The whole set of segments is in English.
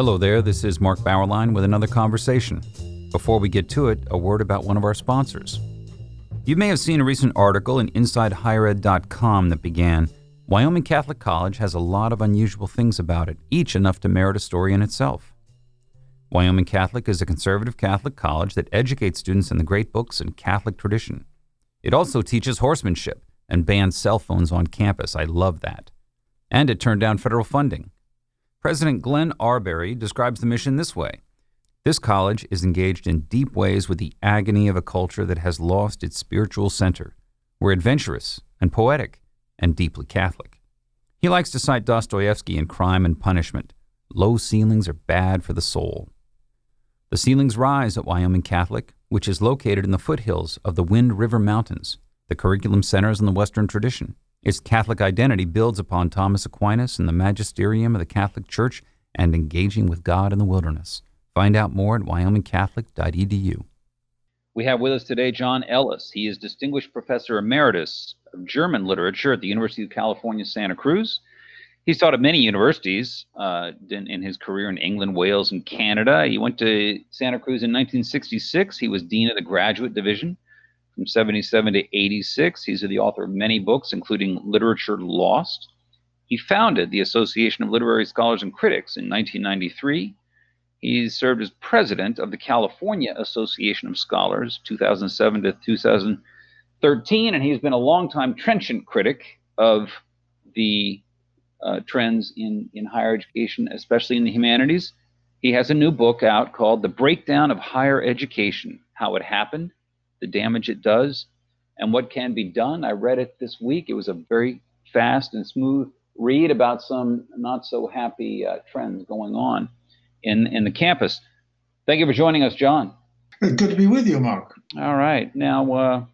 Hello there, this is Mark Bauerlein with another conversation. Before we get to it, a word about one of our sponsors. You may have seen a recent article in InsideHigherEd.com that began Wyoming Catholic College has a lot of unusual things about it, each enough to merit a story in itself. Wyoming Catholic is a conservative Catholic college that educates students in the great books and Catholic tradition. It also teaches horsemanship and bans cell phones on campus. I love that. And it turned down federal funding. President Glenn Arbery describes the mission this way This college is engaged in deep ways with the agony of a culture that has lost its spiritual center. We're adventurous and poetic and deeply Catholic. He likes to cite Dostoevsky in Crime and Punishment. Low ceilings are bad for the soul. The ceilings rise at Wyoming Catholic, which is located in the foothills of the Wind River Mountains. The curriculum centers on the Western tradition. Its Catholic identity builds upon Thomas Aquinas and the magisterium of the Catholic Church and engaging with God in the wilderness. Find out more at wyomingcatholic.edu. We have with us today John Ellis. He is Distinguished Professor Emeritus of German Literature at the University of California, Santa Cruz. He's taught at many universities uh, in, in, his career in England, Wales, and Canada. He went to Santa Cruz in 1966. He was Dean of the Graduate Division from 77 to 86. He's the author of many books, including Literature Lost. He founded the Association of Literary Scholars and Critics in 1993. He served as president of the California Association of Scholars 2007 to 2013, and he's been a longtime trenchant critic of the uh, trends in, in higher education, especially in the humanities. He has a new book out called The Breakdown of Higher Education How It Happened, the damage it does, and what can be done. I read it this week. It was a very fast and smooth read about some not so happy uh, trends going on in, in the campus. Thank you for joining us, John. Good to be with you, Mark. All right. Now, uh,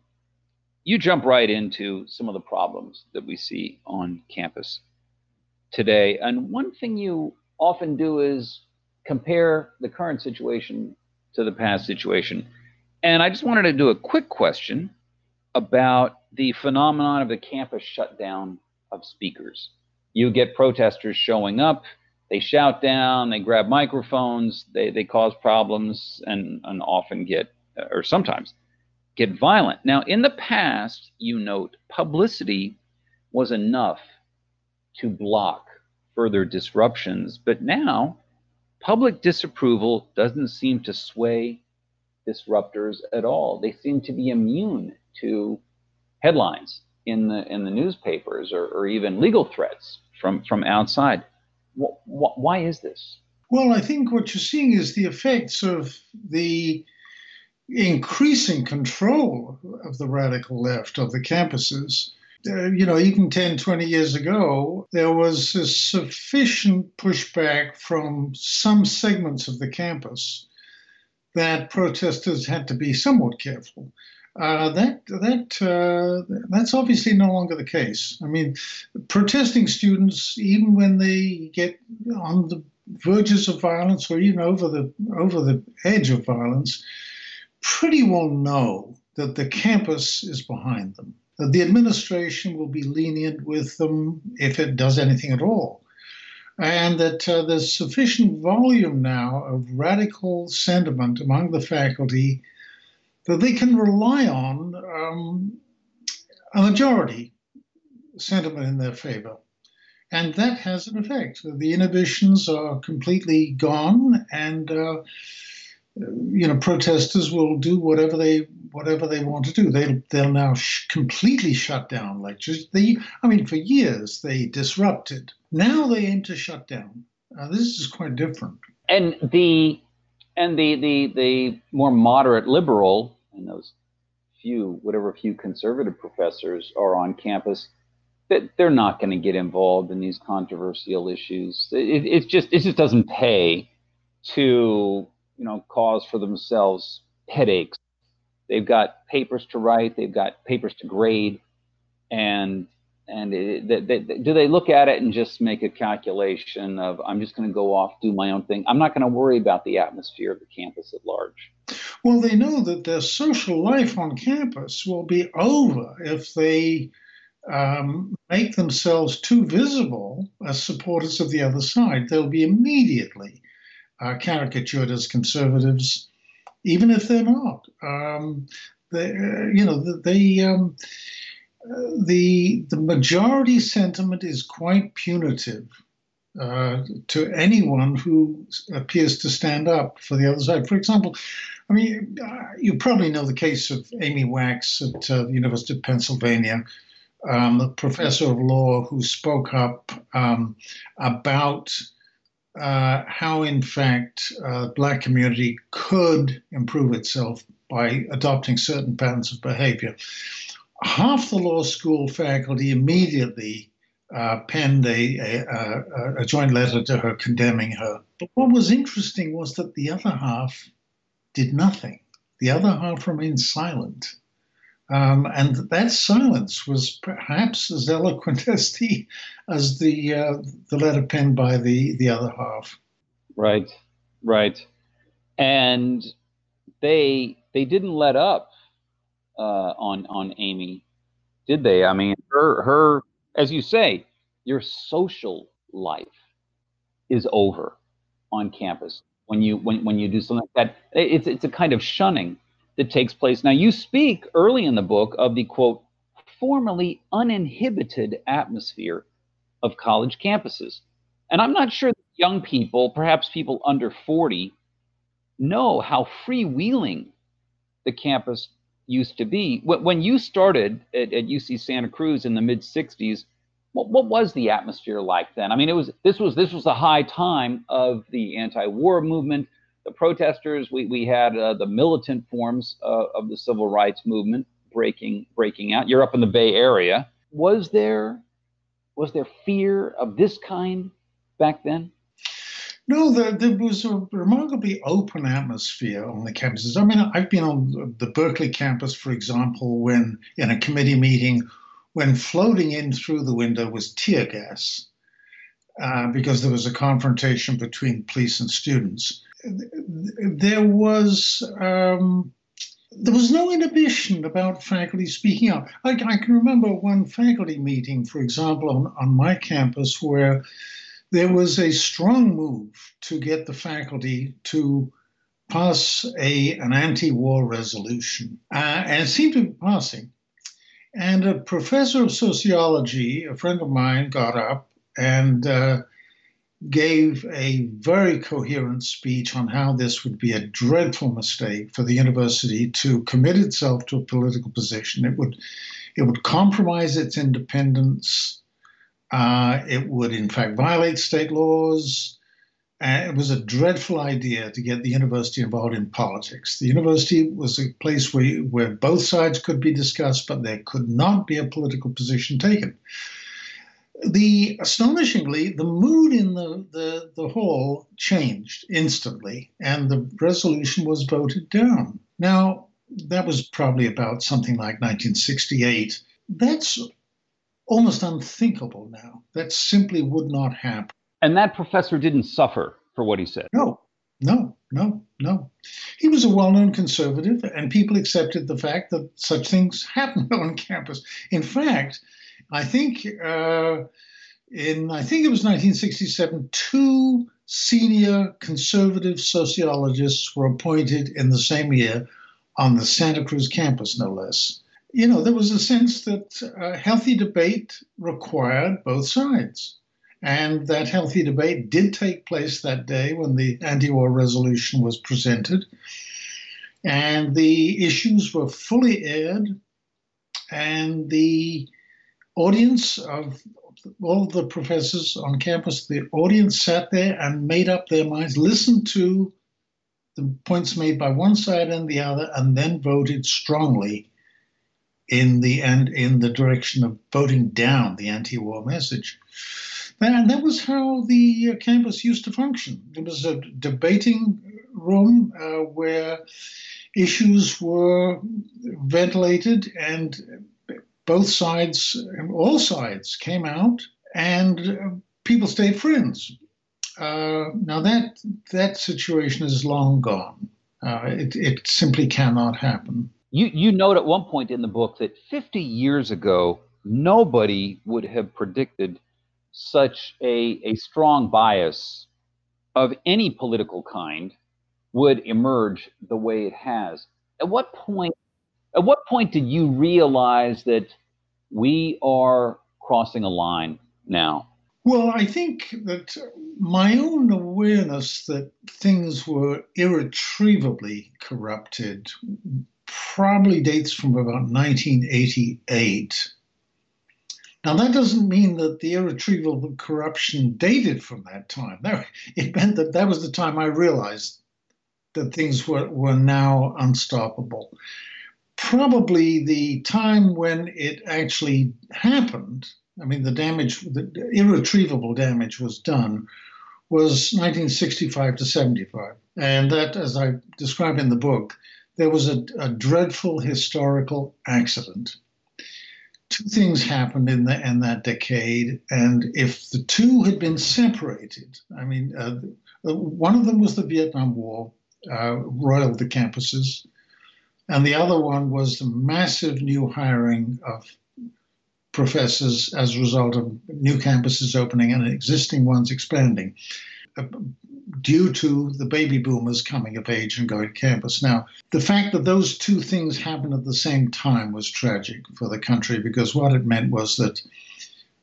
you jump right into some of the problems that we see on campus today. And one thing you often do is compare the current situation to the past situation. And I just wanted to do a quick question about the phenomenon of the campus shutdown of speakers. You get protesters showing up, they shout down, they grab microphones, they, they cause problems, and, and often get, or sometimes get violent. Now, in the past, you note publicity was enough to block further disruptions, but now public disapproval doesn't seem to sway disruptors at all. They seem to be immune to headlines in the in the newspapers or, or even legal threats from from outside. Wh- wh- why is this? Well, I think what you're seeing is the effects of the increasing control of the radical left of the campuses. Uh, you know, even 10, 20 years ago, there was a sufficient pushback from some segments of the campus that protesters had to be somewhat careful. Uh, that that uh, that's obviously no longer the case. I mean, protesting students, even when they get on the verges of violence or even over the over the edge of violence, pretty well know that the campus is behind them. That the administration will be lenient with them if it does anything at all and that uh, there's sufficient volume now of radical sentiment among the faculty that they can rely on um, a majority sentiment in their favor. And that has an effect. The inhibitions are completely gone, and uh, you know protesters will do whatever they whatever they want to do. They they'll now sh- completely shut down lectures. They I mean for years they disrupted. Now they aim to shut down. Uh, this is quite different. And the and the the the more moderate liberal and those few whatever few conservative professors are on campus that they're not going to get involved in these controversial issues. It, it just it just doesn't pay to you know, cause for themselves headaches. They've got papers to write, they've got papers to grade, and and it, they, they, do they look at it and just make a calculation of i'm just going to go off do my own thing i'm not going to worry about the atmosphere of the campus at large well they know that their social life on campus will be over if they um, make themselves too visible as supporters of the other side. They'll be immediately uh, caricatured as conservatives even if they're not. Um, they, uh, you know they um, the the majority sentiment is quite punitive uh, to anyone who appears to stand up for the other side. For example, I mean, uh, you probably know the case of Amy Wax at uh, the University of Pennsylvania, um, a professor of law who spoke up um, about uh, how, in fact, uh, black community could improve itself by adopting certain patterns of behavior half the law school faculty immediately uh, penned a, a, a, joint letter to her condemning her. But what was interesting was that the other half did nothing. The other half remained silent. Um, and that silence was perhaps as eloquent as the as the uh, the letter penned by the the other half. Right, right, and they they didn't let up uh, on on Amy, did they? I mean, her her as you say, your social life is over on campus when you when when you do something like that. It's it's a kind of shunning that takes place. Now you speak early in the book of the quote formerly uninhibited atmosphere of college campuses. And I'm not sure young people, perhaps people under 40, know how freewheeling the campus used to be. When you started at, at UC Santa Cruz in the mid '60s, what, what, was the atmosphere like then? I mean, it was this was this was the high time of the anti-war movement, the protesters. We we had uh, the militant forms uh, of the civil rights movement breaking breaking out. You're up in the Bay Area. Was there was there fear of this kind back then? No, there, there, was a remarkably open atmosphere on the campuses. I mean, I've been on the Berkeley campus, for example, when in a committee meeting, when floating in through the window was tear gas, uh, because there was a confrontation between police and students. There was um, there was no inhibition about faculty speaking out. I, I can remember one faculty meeting, for example, on, on my campus, where there was a strong move to get the faculty to pass a, an anti war resolution. Uh, and it seemed to be passing. And a professor of sociology, a friend of mine, got up and uh, gave a very coherent speech on how this would be a dreadful mistake for the university to commit itself to a political position. It would, it would compromise its independence. Uh, it would, in fact, violate state laws. Uh, it was a dreadful idea to get the university involved in politics. The university was a place where, where both sides could be discussed, but there could not be a political position taken. The astonishingly, the mood in the, the, the hall changed instantly, and the resolution was voted down. Now, that was probably about something like 1968. That's almost unthinkable now. That simply would not happen. And that professor didn't suffer for what he said. No, no, no, no. He was a well known conservative, and people accepted the fact that such things happen on campus. In fact, I think uh, in I think it was 1967, two senior conservative sociologists were appointed in the same year on the Santa Cruz campus, no less you know, there was a sense that uh, healthy debate required both sides. And that healthy debate did take place that day when the anti war resolution was presented. And the issues were fully aired. And the audience of all of the professors on campus, the audience sat there and made up their minds, listened to the points made by one side and the other, and then voted strongly in the end in the direction of voting down the anti-war message. And that was how the uh, campus used to function. It was a debating room uh, where issues were ventilated and both sides, all sides, came out, and uh, people stayed friends. Uh, now that that situation is long gone. Uh, it, it simply cannot happen. You you note at one point in the book that 50 years ago, nobody would have predicted such a, a strong bias of any political kind would emerge the way it has. At what point at what point did you realize that we are crossing a line now? Well, I think that my own awareness that things were irretrievably corrupted probably dates from about 1988. Now, that doesn't mean that the irretrievable corruption dated from that time. It meant that that was the time I realized that things were, were now unstoppable. Probably the time when it actually happened I mean, the damage, the irretrievable damage was done, was 1965 to 75. And that, as I describe in the book, there was a, a dreadful historical accident. Two things happened in, the, in that decade, and if the two had been separated, I mean, uh, one of them was the Vietnam War, uh, roiled the campuses, and the other one was the massive new hiring of professors as a result of new campuses opening and existing ones expanding uh, due to the baby boomers coming of age and going to campus. Now, the fact that those two things happened at the same time was tragic for the country because what it meant was that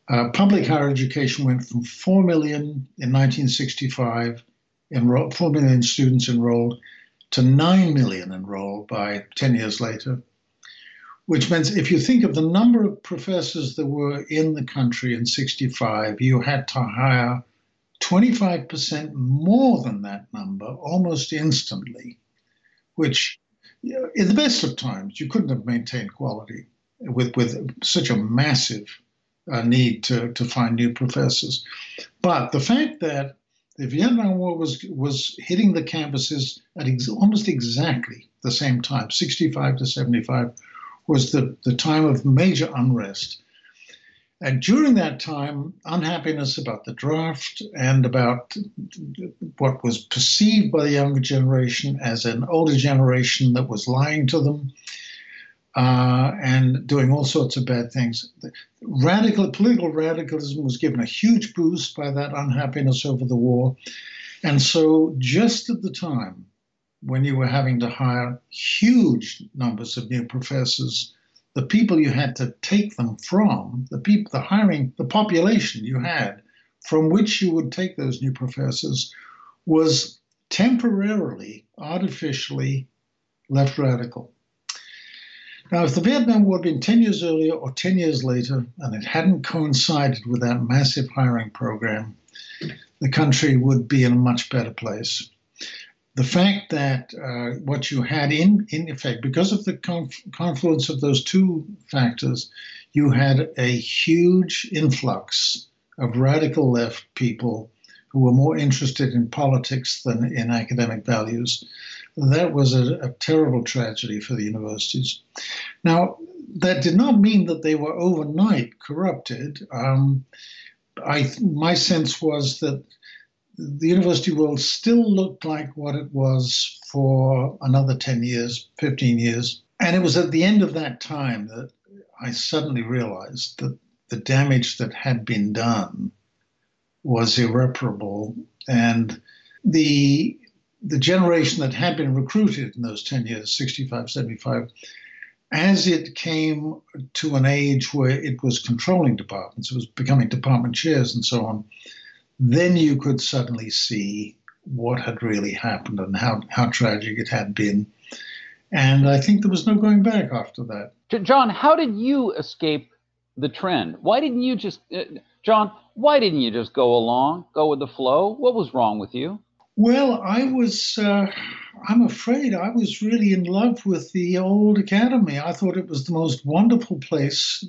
uh, public higher education went from 4 million in 1965, enroll, 4 million students enrolled, to 9 million enrolled by 10 years later which means if you think of the number of professors that were in the country in 65, you had to hire 25% more than that number almost instantly, which in the best of times, you couldn't have maintained quality with, with such a massive uh, need to, to find new professors. But the fact that the Vietnam War was, was hitting the campuses at ex- almost exactly the same time, 65 to 75, was the, the time of major unrest. And during that time, unhappiness about the draft and about what was perceived by the younger generation as an older generation that was lying to them uh, and doing all sorts of bad things. Radical political radicalism was given a huge boost by that unhappiness over the war. And so, just at the time when you were having to hire huge numbers of new professors, the people you had to take them from, the people, the hiring, the population you had from which you would take those new professors was temporarily, artificially left radical. Now, if the Vietnam War had been 10 years earlier or 10 years later, and it hadn't coincided with that massive hiring program, the country would be in a much better place the fact that uh, what you had in, in effect, because of the conf- confluence of those two factors, you had a huge influx of radical left people who were more interested in politics than in academic values. That was a, a terrible tragedy for the universities. Now, that did not mean that they were overnight corrupted. Um, I, my sense was that the university world still looked like what it was for another 10 years, 15 years. And it was at the end of that time that I suddenly realized that the damage that had been done was irreparable. And the, the generation that had been recruited in those 10 years, 65, 75, as it came to an age where it was controlling departments, it was becoming department chairs and so on, then you could suddenly see what had really happened and how, how tragic it had been. And I think there was no going back after that. John, how did you escape the trend? Why didn't you just, uh, John, why didn't you just go along, go with the flow? What was wrong with you? Well, I was, uh, I'm afraid I was really in love with the old academy. I thought it was the most wonderful place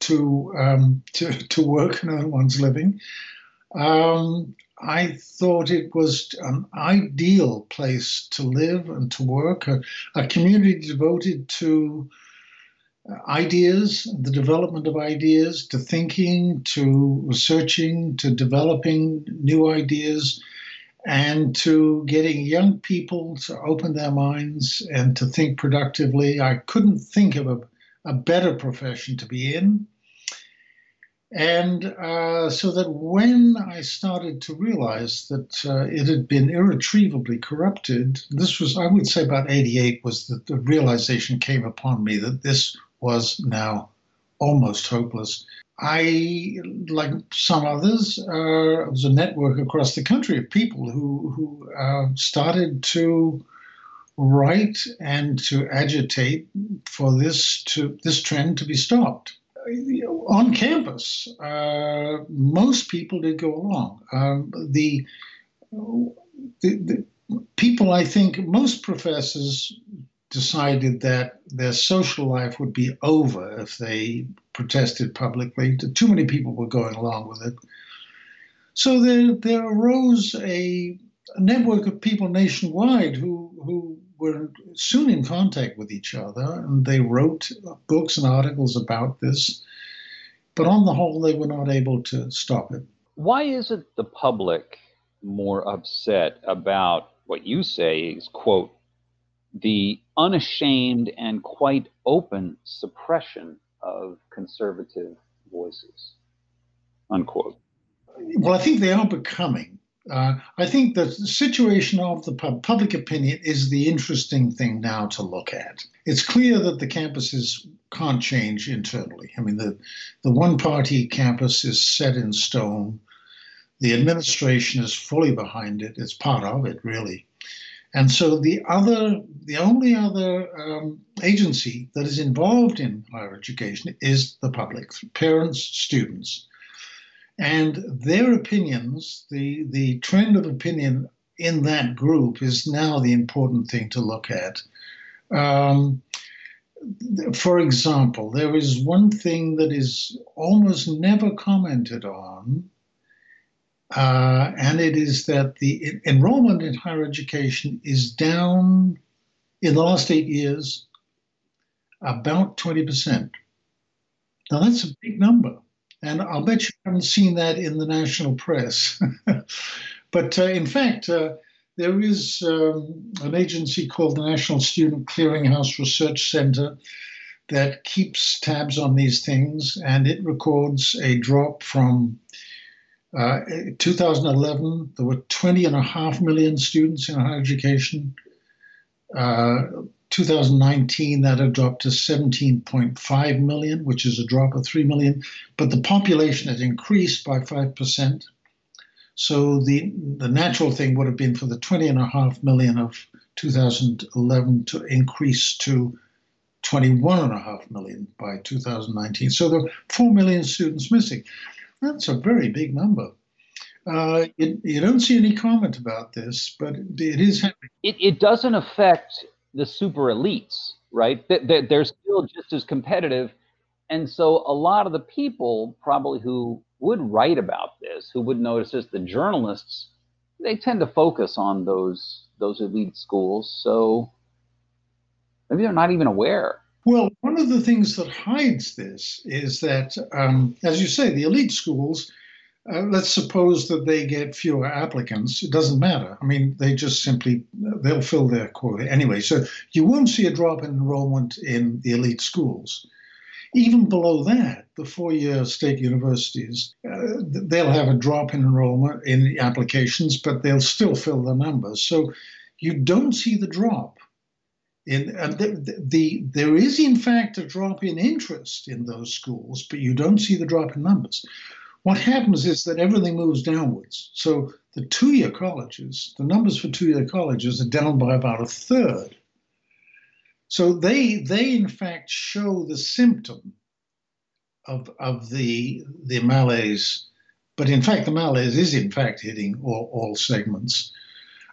to, um, to, to work and earn one's living. Um, I thought it was an ideal place to live and to work, a, a community devoted to ideas, the development of ideas, to thinking, to researching, to developing new ideas, and to getting young people to open their minds and to think productively. I couldn't think of a, a better profession to be in. And uh, so that when I started to realize that uh, it had been irretrievably corrupted, this was, I would say, about 88 was that the realization came upon me that this was now almost hopeless. I, like some others, uh, was a network across the country of people who who uh, started to write and to agitate for this to this trend to be stopped. On campus, uh, most people did go along. Um, the, the, the people, I think, most professors decided that their social life would be over if they protested publicly. Too many people were going along with it. So there, there arose a, network of people nationwide who, who were soon in contact with each other, and they wrote books and articles about this. But on the whole, they were not able to stop it. Why isn't the public more upset about what you say is, quote, the unashamed and quite open suppression of conservative voices. Unquote. Well, I think they are becoming. Uh, I think the situation of the pub- public opinion is the interesting thing now to look at. It's clear that the campuses can't change internally. I mean, the, the one party campus is set in stone. The administration is fully behind it. It's part of it, really. And so the other, the only other um, agency that is involved in higher education is the public, parents, students. And their opinions, the, the trend of opinion in that group is now the important thing to look at. Um, for example, there is one thing that is almost never commented on, uh, and it is that the enrollment in higher education is down in the last eight years about 20%. Now, that's a big number. And I'll bet you haven't seen that in the national press. but uh, in fact, uh, there is um, an agency called the National Student Clearinghouse Research Center that keeps tabs on these things, and it records a drop from uh, 2011, there were 20 and a half million students in higher education. Uh, 2019, that had dropped to 17.5 million, which is a drop of 3 million, but the population had increased by 5%. So the, the natural thing would have been for the 20 and a half million of 2011 to increase to 21 and a half million by 2019. So there are 4 million students missing. That's a very big number. Uh, you don't see any comment about this, but it is happening. It, it doesn't affect the super elites, right? They're, still just as competitive. And so a lot of the people probably who would write about this, who would notice this, the journalists, they tend to focus on those those elite schools. So maybe they're not even aware. Well, one of the things that hides this is that, um, as you say, the elite schools, uh, let's suppose that they get fewer applicants. It doesn't matter. I mean, they just simply, they'll fill their quota anyway. So you won't see a drop in enrollment in the elite schools. Even below that, the four year state universities, uh, they'll have a drop in enrollment in applications, but they'll still fill the numbers. So you don't see the drop in, and the, the, there is, in fact, a drop in interest in those schools, but you don't see the drop in numbers. What happens is that everything moves downwards. So the two year colleges, the numbers for two year colleges are down by about a third. So they, they in fact, show the symptom of, of the, the malaise. But in fact, the malaise is in fact hitting all, all segments.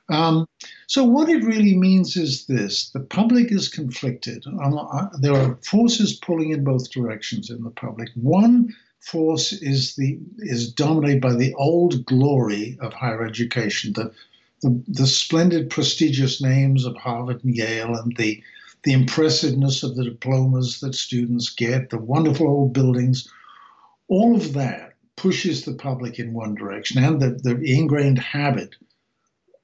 Um, so what it really means is this: the public is conflicted. Uh, there are forces pulling in both directions in the public. One force is the is dominated by the old glory of higher education, the the, the splendid, prestigious names of Harvard and Yale, and the the impressiveness of the diplomas that students get, the wonderful old buildings, all of that pushes the public in one direction and the, the ingrained habit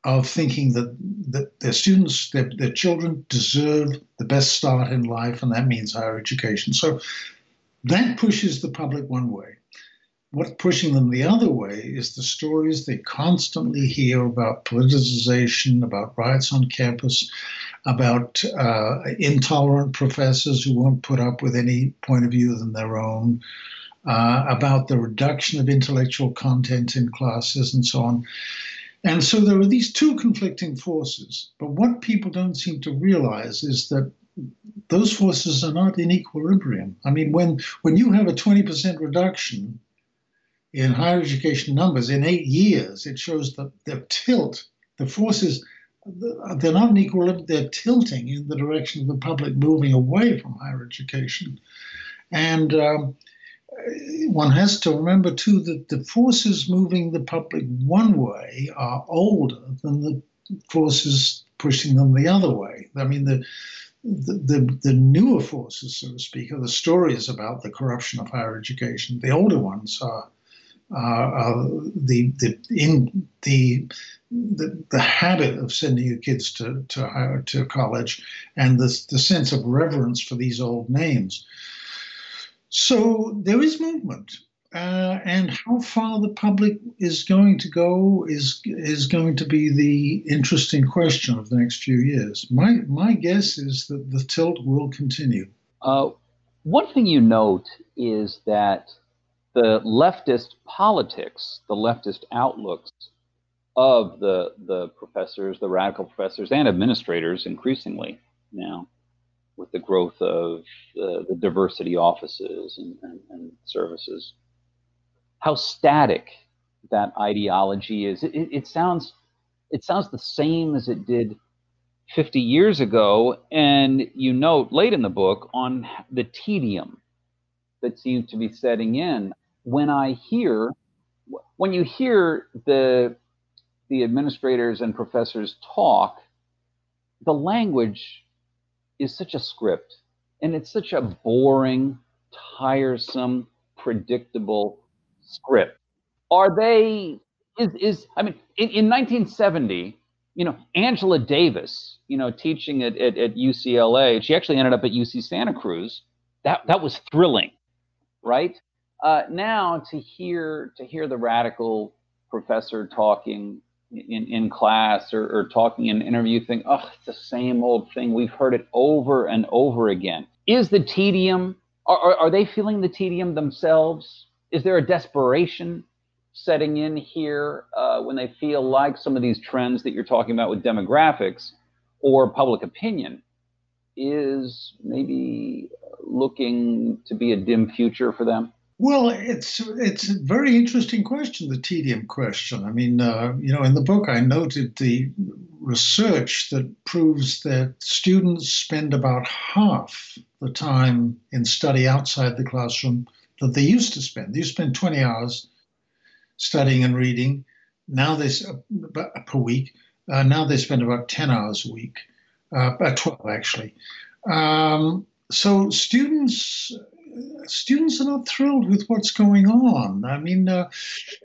of thinking that, that their students, their, their children deserve the best start in life, and that means higher education. So that pushes the public one way. What's pushing them the other way is the stories they constantly hear about politicization, about riots on campus, about uh, intolerant professors who won't put up with any point of view than their own, uh, about the reduction of intellectual content in classes, and so on. And so there are these two conflicting forces. But what people don't seem to realize is that those forces are not in equilibrium. I mean, when, when you have a 20% reduction in higher education numbers in eight years, it shows that the tilt, the forces, they're not in equilibrium, they're tilting in the direction of the public moving away from higher education. And um, one has to remember too that the forces moving the public one way are older than the forces pushing them the other way. I mean, the the, the, newer forces, so to speak, are the stories about the corruption of higher education. The older ones are, are, are the the in the, the the habit of sending your kids to to higher, to college, and the the sense of reverence for these old names. So there is movement. Uh, and how far the public is going to go is is going to be the interesting question of the next few years. My my guess is that the tilt will continue. Uh, one thing you note is that the leftist politics, the leftist outlooks of the the professors, the radical professors, and administrators, increasingly now, with the growth of uh, the diversity offices and, and, and, services. How static that ideology is. It, it, sounds it sounds the same as it did 50 years ago. And you note late in the book on the tedium that seems to be setting in. When I hear, when you hear the the administrators and professors talk, the language is such a script and it's such a boring, tiresome, predictable script. Are they, is, is I mean, in, in 1970, you know, Angela Davis, you know, teaching at, at, at UCLA, she actually ended up at UC Santa Cruz. That, that was thrilling, right? Uh, now to hear to hear the radical professor talking in, in class or, or talking in an interview think, oh, it's the same old thing. We've heard it over and over again. Is the tedium, are, are, are they feeling the tedium themselves? Is there a desperation setting in here uh, when they feel like some of these trends that you're talking about with demographics or public opinion is maybe looking to be a dim future for them? Well, it's it's a very interesting question, the tedium question. I mean, uh, you know, in the book I noted the research that proves that students spend about half the time in study outside the classroom that they used to spend. They used to spend 20 hours studying and reading. Now they uh, per week. Uh, now they spend about 10 hours a week, uh, 12 actually. Um, so students students are not thrilled with what's going on. I mean, uh,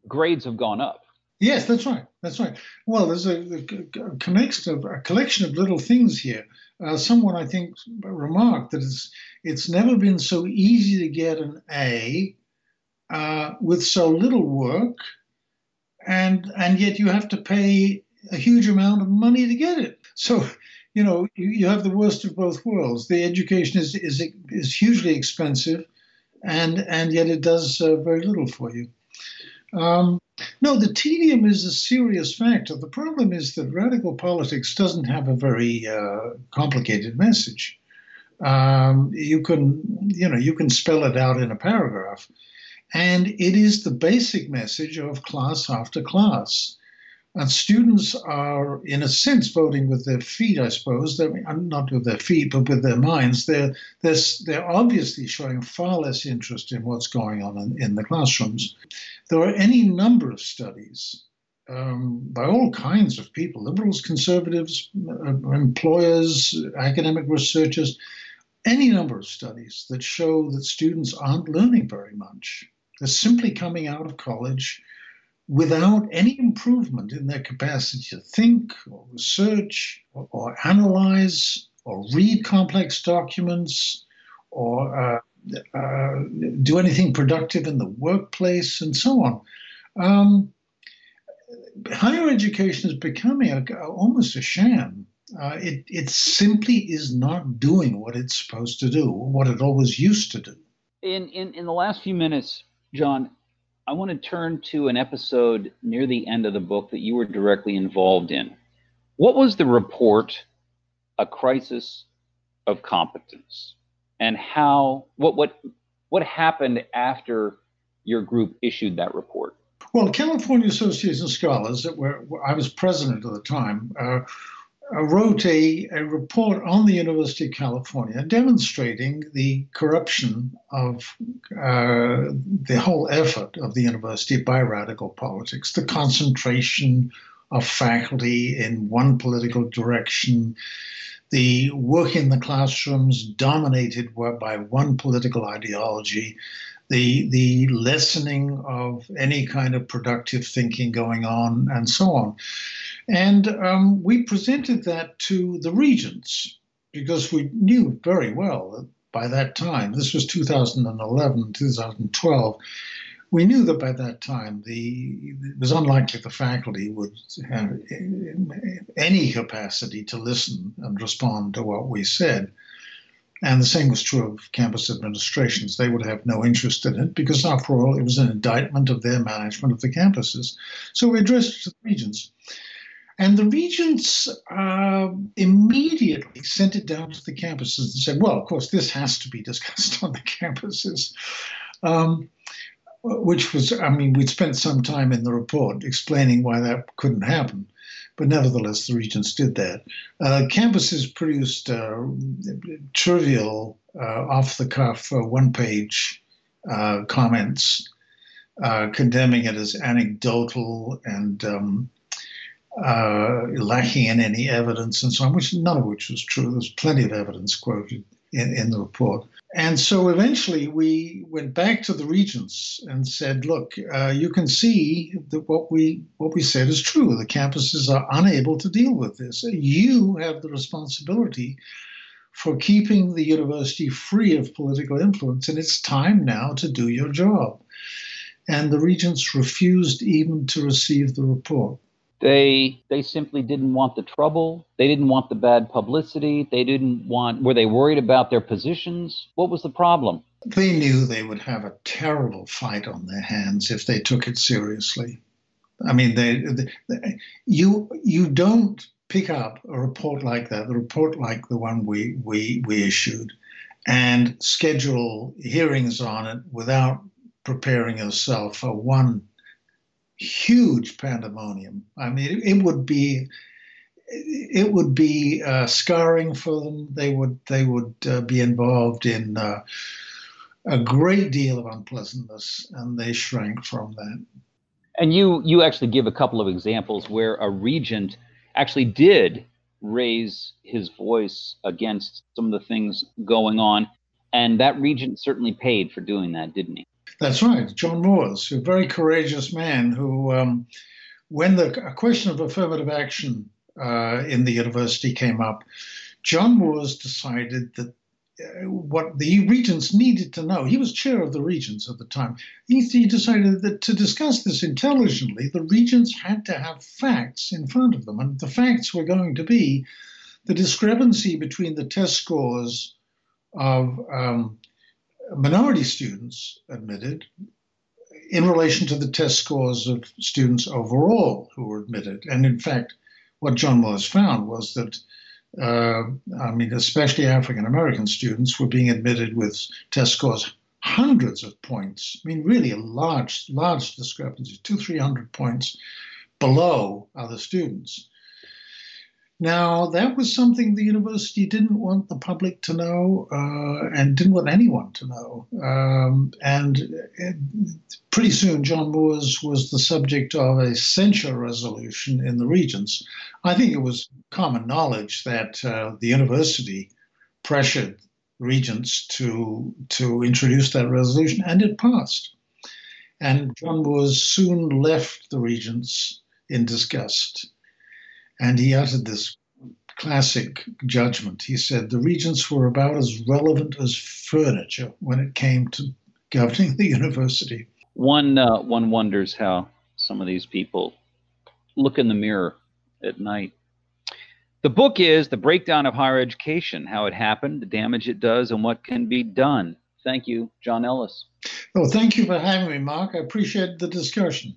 grades have gone up. Yes, that's right. That's right. Well, there's a, a, connection of a collection of little things here. Uh, someone I think remarked that it's it's never been so easy to get an A uh, with so little work, and and yet you have to pay a huge amount of money to get it. So you know, you, you have the worst of both worlds. The education is is is hugely expensive, and and yet it does uh, very little for you. Um, no, the tedium is a serious factor. The problem is that radical politics doesn't have a very uh, complicated message. Um, you can, you know, you can spell it out in a paragraph, and it is the basic message of class after class. And students are, in a sense, voting with their feet, I suppose. They're, not with their feet, but with their minds. They're, they're, they're obviously showing far less interest in what's going on in, in the classrooms. There are any number of studies um, by all kinds of people liberals, conservatives, uh, employers, academic researchers, any number of studies that show that students aren't learning very much. They're simply coming out of college without any improvement in their capacity to think or research or, or analyze or read complex documents or uh, uh, do anything productive in the workplace and so on. Um, higher education is becoming a, almost a sham. Uh, it, it simply is not doing what it's supposed to do, what it always used to do. In, in, in the last few minutes, John, I want to turn to an episode near the end of the book that you were directly involved in. What was the report, A Crisis of Competence? And how, what, what, what happened after your group issued that report? Well, California Association of Scholars, where I was president at the time, uh, wrote a, a report on the University of California demonstrating the corruption of uh, the whole effort of the university by radical politics, the concentration of faculty in one political direction, the work in the classrooms dominated by one political ideology, the the lessening of any kind of productive thinking going on, and so on. And um, we presented that to the regents because we knew very well that by that time, this was 2011, 2012, we knew that by that time the it was unlikely the faculty would have any capacity to listen and respond to what we said. And the same was true of campus administrations. They would have no interest in it because, after all, it was an indictment of their management of the campuses. So we addressed it to the regents. And the regents uh, immediately sent it down to the campuses and said, well, of course, this has to be discussed on the campuses. Um, which was, I mean, we'd spent some time in the report explaining why that couldn't happen. But nevertheless, the regents did that. Uh, campuses produced uh, trivial, uh, off the cuff, uh, one page comments condemning it as anecdotal and um, uh, lacking in any evidence and so on, which none of which was true. There's plenty of evidence quoted in, in the report. And so eventually we went back to the regents and said, look, uh, you can see that what we what we said is true. The campuses are unable to deal with this. You have the responsibility for keeping the university free of political influence, and it's time now to do your job. And the regents refused even to receive the report. They they simply didn't want the trouble. They didn't want the bad publicity. They didn't want were they worried about their positions? What was the problem? They knew they would have a terrible fight on their hands if they took it seriously. I mean, they, they you you don't pick up a report like that, a report like the one we we we issued, and schedule hearings on it without preparing yourself for one huge pandemonium. I mean, it, would be it would be uh, scarring for them. They would they would uh, be involved in uh, a great deal of unpleasantness, and they shrank from that. And you you actually give a couple of examples where a regent actually did raise his voice against some of the things going on, and that regent certainly paid for doing that, didn't he? That's right, John Moores, a very courageous man who, um, when the question of affirmative action uh, in the university came up, John Moores decided that uh, what the regents needed to know, he was chair of the regents at the time, he, he decided that to discuss this intelligently, the regents had to have facts in front of them. And the facts were going to be the discrepancy between the test scores of um, minority students admitted in relation to the test scores of students overall who were admitted. And in fact, what John Moores found was that, uh, I mean, especially African American students were being admitted with test scores hundreds of points. I mean, really a large, large discrepancy, two, three hundred points below other students. Now, that was something the university didn't want the public to know uh, and didn't want anyone to know. Um, and it, pretty soon, John Moores was the subject of a censure resolution in the Regents. I think it was common knowledge that uh, the university pressured regents to, to introduce that resolution, and it passed. And John Moores soon left the regents in disgust. And he uttered this classic judgment. He said the regents were about as relevant as furniture when it came to governing the university. One uh, one wonders how some of these people look in the mirror at night. The book is The Breakdown of Higher Education How It Happened, the Damage It Does, and What Can Be Done. Thank you, John Ellis. Oh, thank you for having me, Mark. I appreciate the discussion.